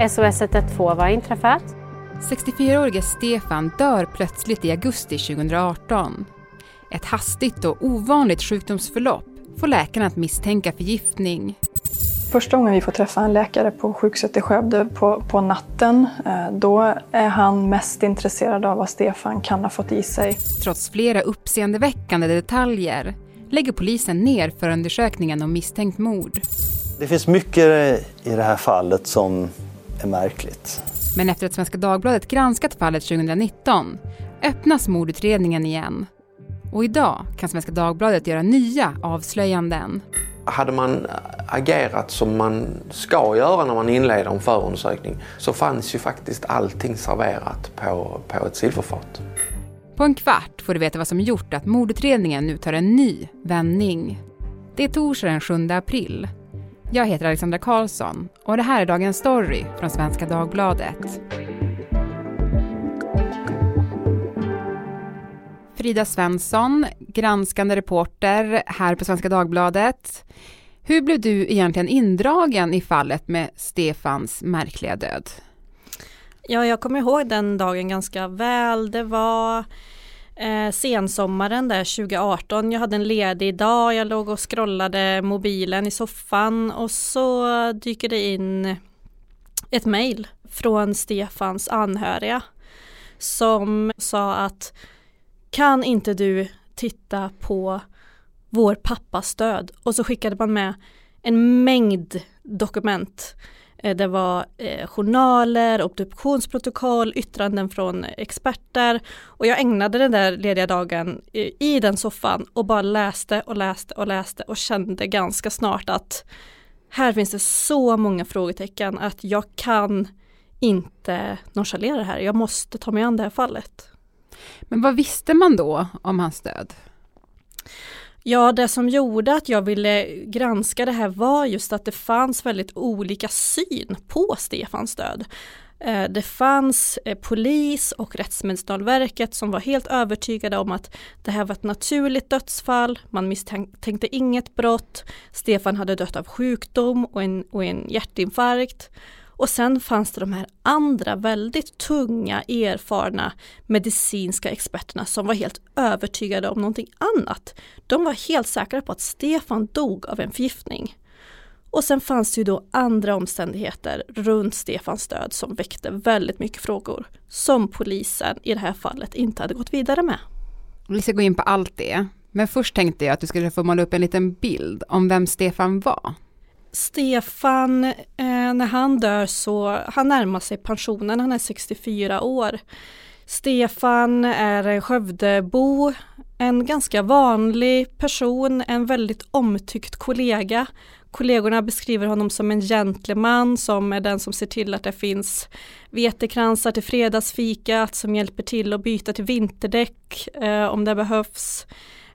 SOS 112, vad har inträffat? 64-årige Stefan dör plötsligt i augusti 2018. Ett hastigt och ovanligt sjukdomsförlopp får läkarna att misstänka förgiftning. Första gången vi får träffa en läkare på sjukhuset i Skövde på, på natten, eh, då är han mest intresserad av vad Stefan kan ha fått i sig. Trots flera uppseendeväckande detaljer lägger polisen ner förundersökningen om misstänkt mord. Det finns mycket i det här fallet som är märkligt. Men efter att Svenska Dagbladet granskat fallet 2019 öppnas mordutredningen igen. Och idag kan Svenska Dagbladet göra nya avslöjanden. Hade man agerat som man ska göra när man inleder en förundersökning så fanns ju faktiskt allting serverat på, på ett silverfat. På en kvart får du veta vad som gjort att mordutredningen nu tar en ny vändning. Det är torsdag den 7 april. Jag heter Alexandra Karlsson och det här är dagens story från Svenska Dagbladet. Frida Svensson, granskande reporter här på Svenska Dagbladet. Hur blev du egentligen indragen i fallet med Stefans märkliga död? Ja, jag kommer ihåg den dagen ganska väl. Det var eh, sensommaren där 2018. Jag hade en ledig dag, jag låg och scrollade mobilen i soffan och så dyker det in ett mejl från Stefans anhöriga som sa att kan inte du titta på vår pappas död? Och så skickade man med en mängd dokument Eh, det var eh, journaler, obduktionsprotokoll, yttranden från experter och jag ägnade den där lediga dagen eh, i den soffan och bara läste och läste och läste och kände ganska snart att här finns det så många frågetecken att jag kan inte nonchalera det här. Jag måste ta mig an det här fallet. Men vad visste man då om hans död? Ja, det som gjorde att jag ville granska det här var just att det fanns väldigt olika syn på Stefans död. Eh, det fanns eh, polis och Rättsmedicinalverket som var helt övertygade om att det här var ett naturligt dödsfall, man misstänkte inget brott, Stefan hade dött av sjukdom och en, och en hjärtinfarkt. Och sen fanns det de här andra väldigt tunga, erfarna medicinska experterna som var helt övertygade om någonting annat. De var helt säkra på att Stefan dog av en förgiftning. Och sen fanns det ju då andra omständigheter runt Stefans död som väckte väldigt mycket frågor som polisen i det här fallet inte hade gått vidare med. Vi ska gå in på allt det, men först tänkte jag att du skulle få måla upp en liten bild om vem Stefan var. Stefan, eh, när han dör så, han närmar sig pensionen, han är 64 år. Stefan är en Skövdebo, en ganska vanlig person, en väldigt omtyckt kollega. Kollegorna beskriver honom som en gentleman som är den som ser till att det finns vetekransar till fredagsfikat, som hjälper till att byta till vinterdäck eh, om det behövs.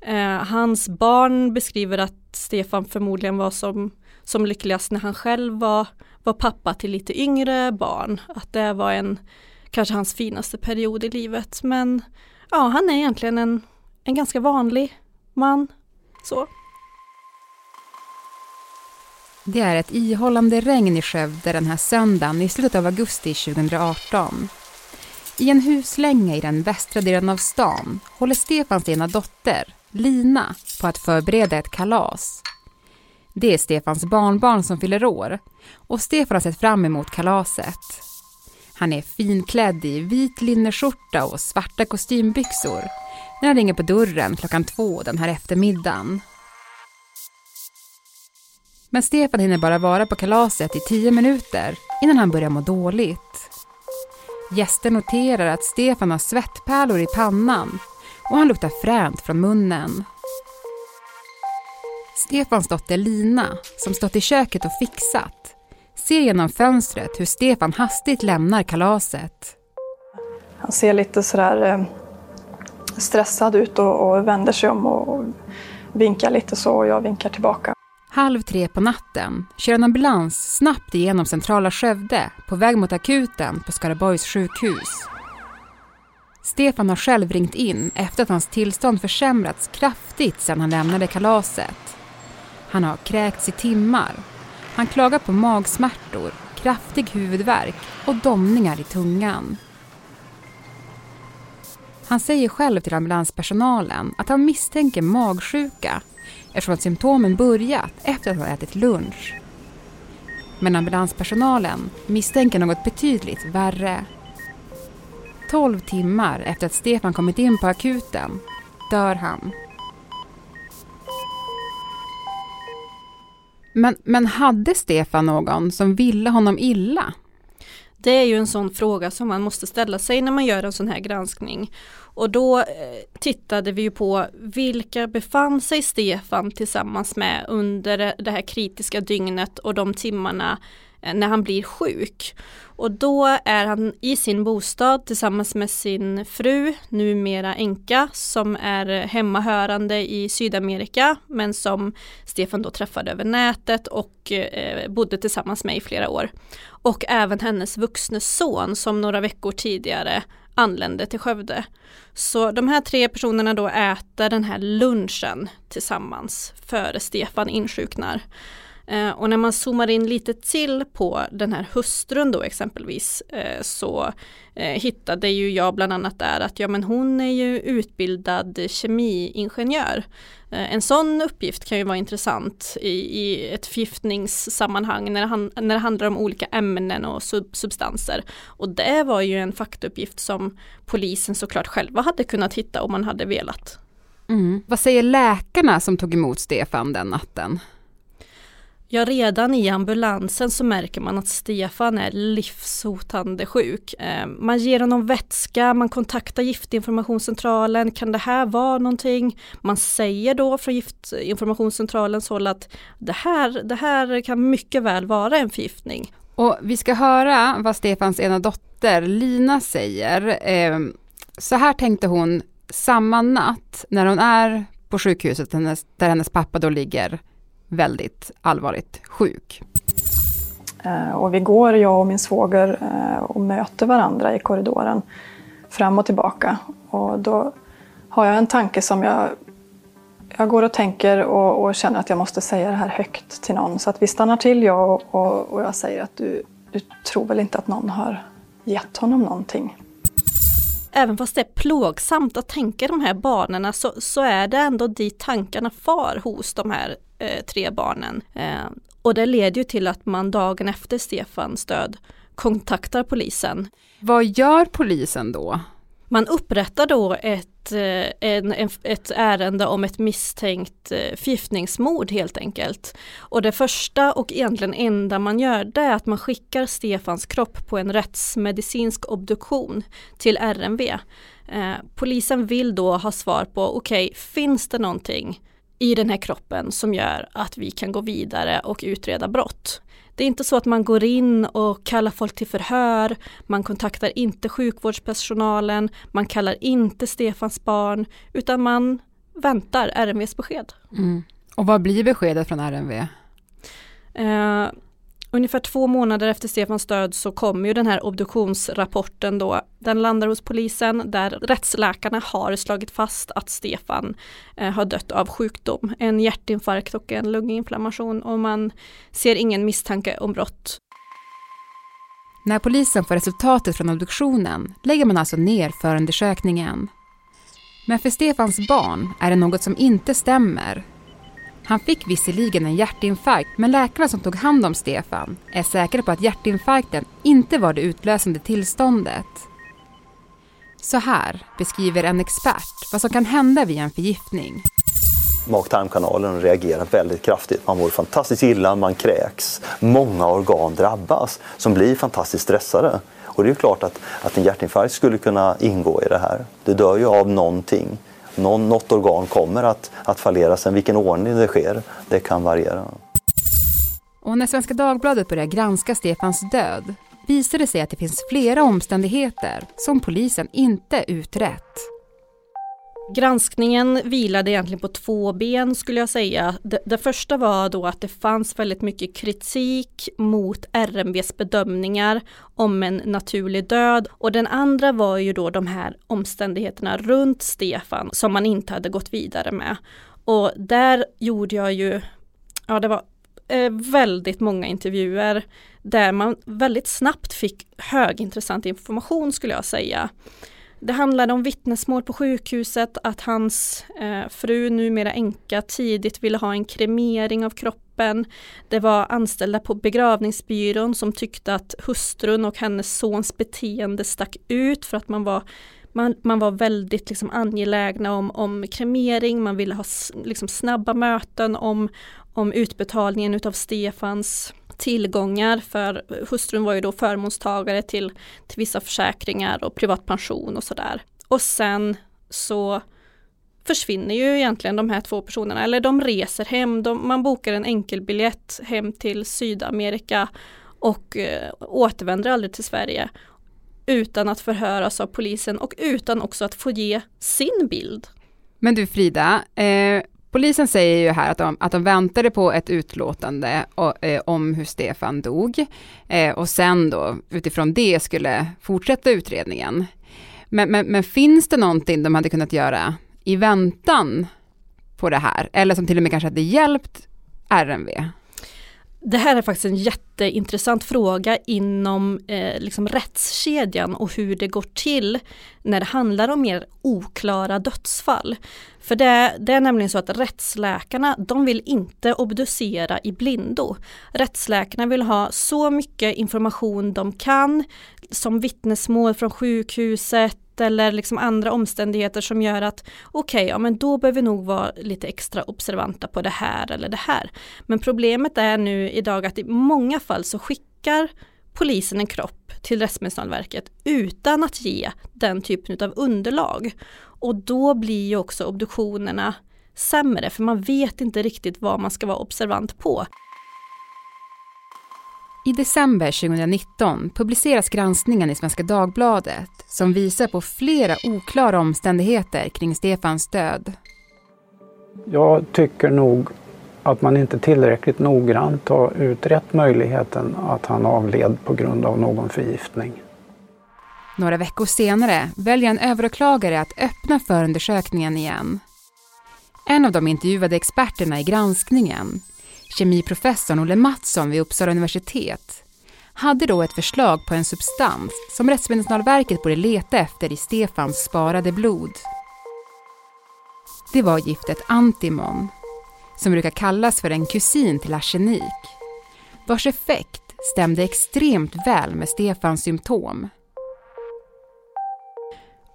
Eh, hans barn beskriver att Stefan förmodligen var som som lyckligast när han själv var, var pappa till lite yngre barn. Att det var en, kanske hans finaste period i livet. Men ja, han är egentligen en, en ganska vanlig man. Så. Det är ett ihållande regn i Skövde den här söndagen i slutet av augusti 2018. I en huslänga i den västra delen av stan håller Stefans ena dotter, Lina, på att förbereda ett kalas. Det är Stefans barnbarn som fyller år och Stefan har sett fram emot kalaset. Han är finklädd i vit linneskjorta och svarta kostymbyxor när han ringer på dörren klockan två den här eftermiddagen. Men Stefan hinner bara vara på kalaset i tio minuter innan han börjar må dåligt. Gäster noterar att Stefan har svettpärlor i pannan och han luktar fränt från munnen. Stefans dotter Lina, som stått i köket och fixat, ser genom fönstret hur Stefan hastigt lämnar kalaset. Han ser lite sådär eh, stressad ut och, och vänder sig om och vinkar lite så och jag vinkar tillbaka. Halv tre på natten kör en ambulans snabbt igenom centrala Skövde på väg mot akuten på Skaraborgs sjukhus. Stefan har själv ringt in efter att hans tillstånd försämrats kraftigt sedan han lämnade kalaset. Han har kräkts i timmar. Han klagar på magsmärtor, kraftig huvudvärk och domningar i tungan. Han säger själv till ambulanspersonalen att han misstänker magsjuka eftersom att symptomen börjat efter att han ätit lunch. Men ambulanspersonalen misstänker något betydligt värre. 12 timmar efter att Stefan kommit in på akuten dör han. Men, men hade Stefan någon som ville honom illa? Det är ju en sån fråga som man måste ställa sig när man gör en sån här granskning. Och då eh, tittade vi ju på vilka befann sig Stefan tillsammans med under det här kritiska dygnet och de timmarna Eh, när han blir sjuk. Och då är han i sin bostad tillsammans med sin fru, numera änka, som är hemmahörande i Sydamerika men som Stefan då träffade över nätet och eh, bodde tillsammans med i flera år. Och även hennes vuxne son som några veckor tidigare anlände till Skövde. Så de här tre personerna då äter den här lunchen tillsammans före Stefan insjuknar. Eh, och när man zoomar in lite till på den här hustrun då exempelvis eh, så eh, hittade ju jag bland annat där att ja men hon är ju utbildad kemiingenjör. Eh, en sån uppgift kan ju vara intressant i, i ett förgiftningssammanhang när det, han, när det handlar om olika ämnen och sub, substanser. Och det var ju en faktauppgift som polisen såklart själva hade kunnat hitta om man hade velat. Mm. Vad säger läkarna som tog emot Stefan den natten? Ja, redan i ambulansen så märker man att Stefan är livshotande sjuk. Eh, man ger honom vätska, man kontaktar giftinformationscentralen, kan det här vara någonting? Man säger då från giftinformationscentralens håll att det här, det här kan mycket väl vara en förgiftning. Och vi ska höra vad Stefans ena dotter Lina säger. Eh, så här tänkte hon samma natt när hon är på sjukhuset där hennes pappa då ligger väldigt allvarligt sjuk. Eh, och vi går, jag och min svåger, eh, och möter varandra i korridoren fram och tillbaka. Och då har jag en tanke som jag, jag går och tänker och, och känner att jag måste säga det här högt till någon. Så att vi stannar till, jag och, och, och jag säger att du, du tror väl inte att någon har gett honom någonting? Även fast det är plågsamt att tänka de här barnen så, så är det ändå dit tankarna far hos de här eh, tre barnen. Eh, och det leder ju till att man dagen efter Stefans död kontaktar polisen. Vad gör polisen då? Man upprättar då ett, eh, en, en, ett ärende om ett misstänkt eh, förgiftningsmord helt enkelt. Och det första och egentligen enda man gör det är att man skickar Stefans kropp på en rättsmedicinsk obduktion till RMV. Eh, polisen vill då ha svar på, okej, okay, finns det någonting i den här kroppen som gör att vi kan gå vidare och utreda brott. Det är inte så att man går in och kallar folk till förhör, man kontaktar inte sjukvårdspersonalen, man kallar inte Stefans barn, utan man väntar RMVs besked. Mm. Och vad blir beskedet från RMV? Eh, Ungefär två månader efter Stefans död så kommer ju den här obduktionsrapporten då. Den landar hos polisen där rättsläkarna har slagit fast att Stefan eh, har dött av sjukdom, en hjärtinfarkt och en lunginflammation och man ser ingen misstanke om brott. När polisen får resultatet från obduktionen lägger man alltså ner förundersökningen. Men för Stefans barn är det något som inte stämmer han fick visserligen en hjärtinfarkt, men läkarna som tog hand om Stefan är säkra på att hjärtinfarkten inte var det utlösande tillståndet. Så här beskriver en expert vad som kan hända vid en förgiftning. Mag-tarmkanalen reagerar väldigt kraftigt. Man mår fantastiskt illa, man kräks. Många organ drabbas som blir fantastiskt stressade. Och det är klart att, att en hjärtinfarkt skulle kunna ingå i det här. Det dör ju av någonting någon, något organ kommer att, att fallera. Sen vilken ordning det sker, det kan variera. Och när Svenska Dagbladet börjar granska Stefans död visar det sig att det finns flera omständigheter som polisen inte utrett. Granskningen vilade egentligen på två ben skulle jag säga. Det, det, första var då att det fanns väldigt mycket kritik mot RMVs bedömningar om en naturlig död och den andra var ju då de här omständigheterna runt Stefan som man inte hade gått vidare med. Och där gjorde jag ju, ja det var eh, väldigt många intervjuer där man väldigt snabbt fick högintressant information skulle jag säga. Det handlade om vittnesmål på sjukhuset, att hans eh, fru, numera änka, tidigt ville ha en kremering av kroppen. Det var anställda på begravningsbyrån som tyckte att hustrun och hennes sons beteende stack ut för att man var man, man var väldigt liksom angelägna om, om kremering, man ville ha liksom snabba möten om, om utbetalningen utav Stefans tillgångar för hustrun var ju då förmånstagare till, till vissa försäkringar och privatpension och sådär. Och sen så försvinner ju egentligen de här två personerna, eller de reser hem, de, man bokar en enkelbiljett hem till Sydamerika och eh, återvänder aldrig till Sverige utan att förhöras av polisen och utan också att få ge sin bild. Men du Frida, eh, polisen säger ju här att de, att de väntade på ett utlåtande och, eh, om hur Stefan dog eh, och sen då utifrån det skulle fortsätta utredningen. Men, men, men finns det någonting de hade kunnat göra i väntan på det här? Eller som till och med kanske hade hjälpt RMV? Det här är faktiskt en jätteintressant fråga inom eh, liksom rättskedjan och hur det går till när det handlar om mer oklara dödsfall. För det, det, är nämligen så att rättsläkarna, de vill inte obducera i blindo. Rättsläkarna vill ha så mycket information de kan, som vittnesmål från sjukhuset, eller liksom andra omständigheter som gör att okej, okay, ja men då behöver vi nog vara lite extra observanta på det här eller det här. Men problemet är nu idag att i många fall så skickar polisen en kropp till Rättsmedicinalverket utan att ge den typen av underlag. Och då blir ju också obduktionerna sämre för man vet inte riktigt vad man ska vara observant på. I december 2019 publiceras granskningen i Svenska Dagbladet som visar på flera oklara omständigheter kring Stefans död. Jag tycker nog att man inte tillräckligt noggrant har utrett möjligheten att han avled på grund av någon förgiftning. Några veckor senare väljer en överåklagare att öppna förundersökningen igen. En av de intervjuade experterna i granskningen kemiprofessorn Olle Mattsson vid Uppsala universitet, hade då ett förslag på en substans som Rättsmedicinalverket borde leta efter i Stefans sparade blod. Det var giftet antimon, som brukar kallas för en kusin till arsenik, vars effekt stämde extremt väl med Stefans symptom.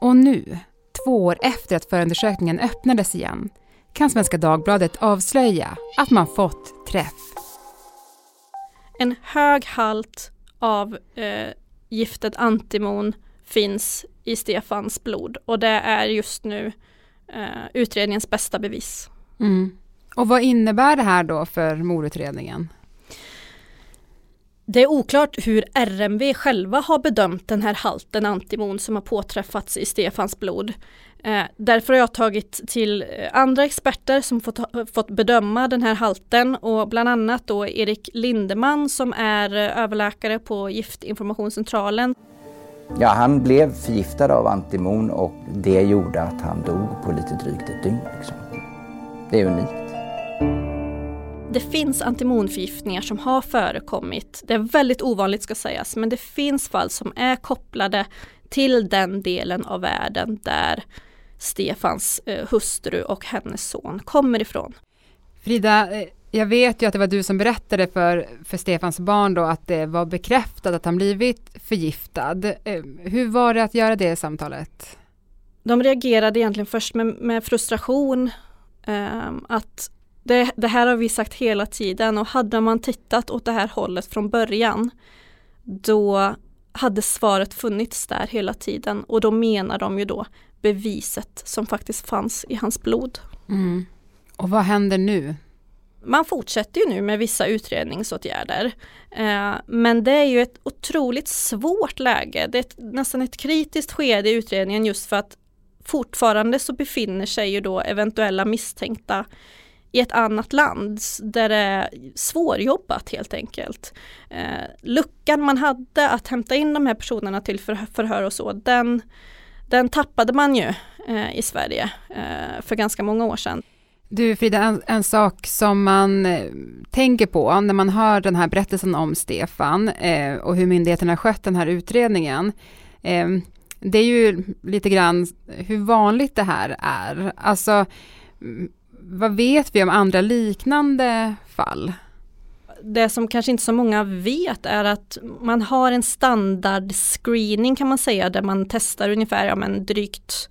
Och nu, två år efter att förundersökningen öppnades igen, kan Svenska Dagbladet avslöja att man fått träff. En hög halt av eh, giftet antimon finns i Stefans blod och det är just nu eh, utredningens bästa bevis. Mm. Och vad innebär det här då för mordutredningen? Det är oklart hur RMV själva har bedömt den här halten antimon som har påträffats i Stefans blod. Eh, därför har jag tagit till eh, andra experter som fått, fått bedöma den här halten och bland annat då Erik Lindeman som är eh, överläkare på Giftinformationscentralen. Ja, han blev förgiftad av antimon och det gjorde att han dog på lite drygt ett dygn. Liksom. Det är unikt. Det finns antimonförgiftningar som har förekommit. Det är väldigt ovanligt ska sägas, men det finns fall som är kopplade till den delen av världen där Stefans eh, hustru och hennes son kommer ifrån. Frida, eh, jag vet ju att det var du som berättade för, för Stefans barn då att det var bekräftat att han blivit förgiftad. Eh, hur var det att göra det samtalet? De reagerade egentligen först med, med frustration. Eh, att det, det, här har vi sagt hela tiden och hade man tittat åt det här hållet från början då hade svaret funnits där hela tiden och då menar de ju då beviset som faktiskt fanns i hans blod. Mm. Och vad händer nu? Man fortsätter ju nu med vissa utredningsåtgärder. Eh, men det är ju ett otroligt svårt läge. Det är ett, nästan ett kritiskt skede i utredningen just för att fortfarande så befinner sig ju då eventuella misstänkta i ett annat land där det är svårjobbat helt enkelt. Eh, luckan man hade att hämta in de här personerna till för, förhör och så, den, den tappade man ju eh, i Sverige eh, för ganska många år sedan. Du Frida, en, en, sak som man eh, tänker på när man hör den här berättelsen om Stefan eh, och hur myndigheterna har skött den här utredningen. Eh, det är ju lite grann hur vanligt det här är. Alltså, vad vet vi om andra liknande fall? Det som kanske inte så många vet är att man har en standard screening kan man säga där man testar ungefär ja, men drygt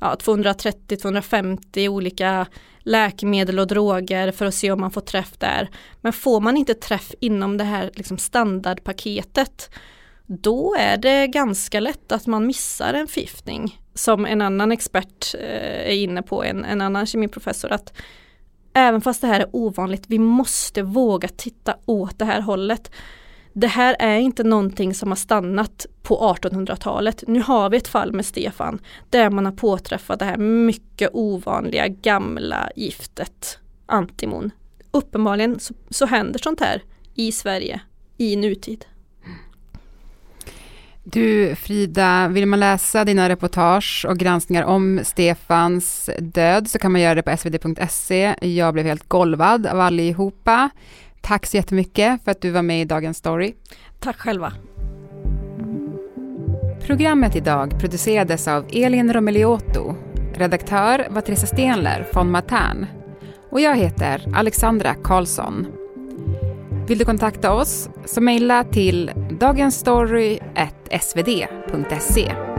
ja, 230-250 olika läkemedel och droger för att se om man får träff där. Men får man inte träff inom det här liksom standardpaketet då är det ganska lätt att man missar en förgiftning. Som en annan expert eh, är inne på, en, en annan kemiprofessor, att även fast det här är ovanligt, vi måste våga titta åt det här hållet. Det här är inte någonting som har stannat på 1800-talet. Nu har vi ett fall med Stefan där man har påträffat det här mycket ovanliga gamla giftet antimon. Uppenbarligen så, så händer sånt här i Sverige i nutid. Du Frida, vill man läsa dina reportage och granskningar om Stefans död så kan man göra det på svd.se. Jag blev helt golvad av allihopa. Tack så jättemycket för att du var med i Dagens Story. Tack själva. Programmet idag producerades av Elin Romeliotto. Redaktör var Teresa Stenler von Matern. Och jag heter Alexandra Karlsson. Vill du kontakta oss så mejla till dagensstory.svd.se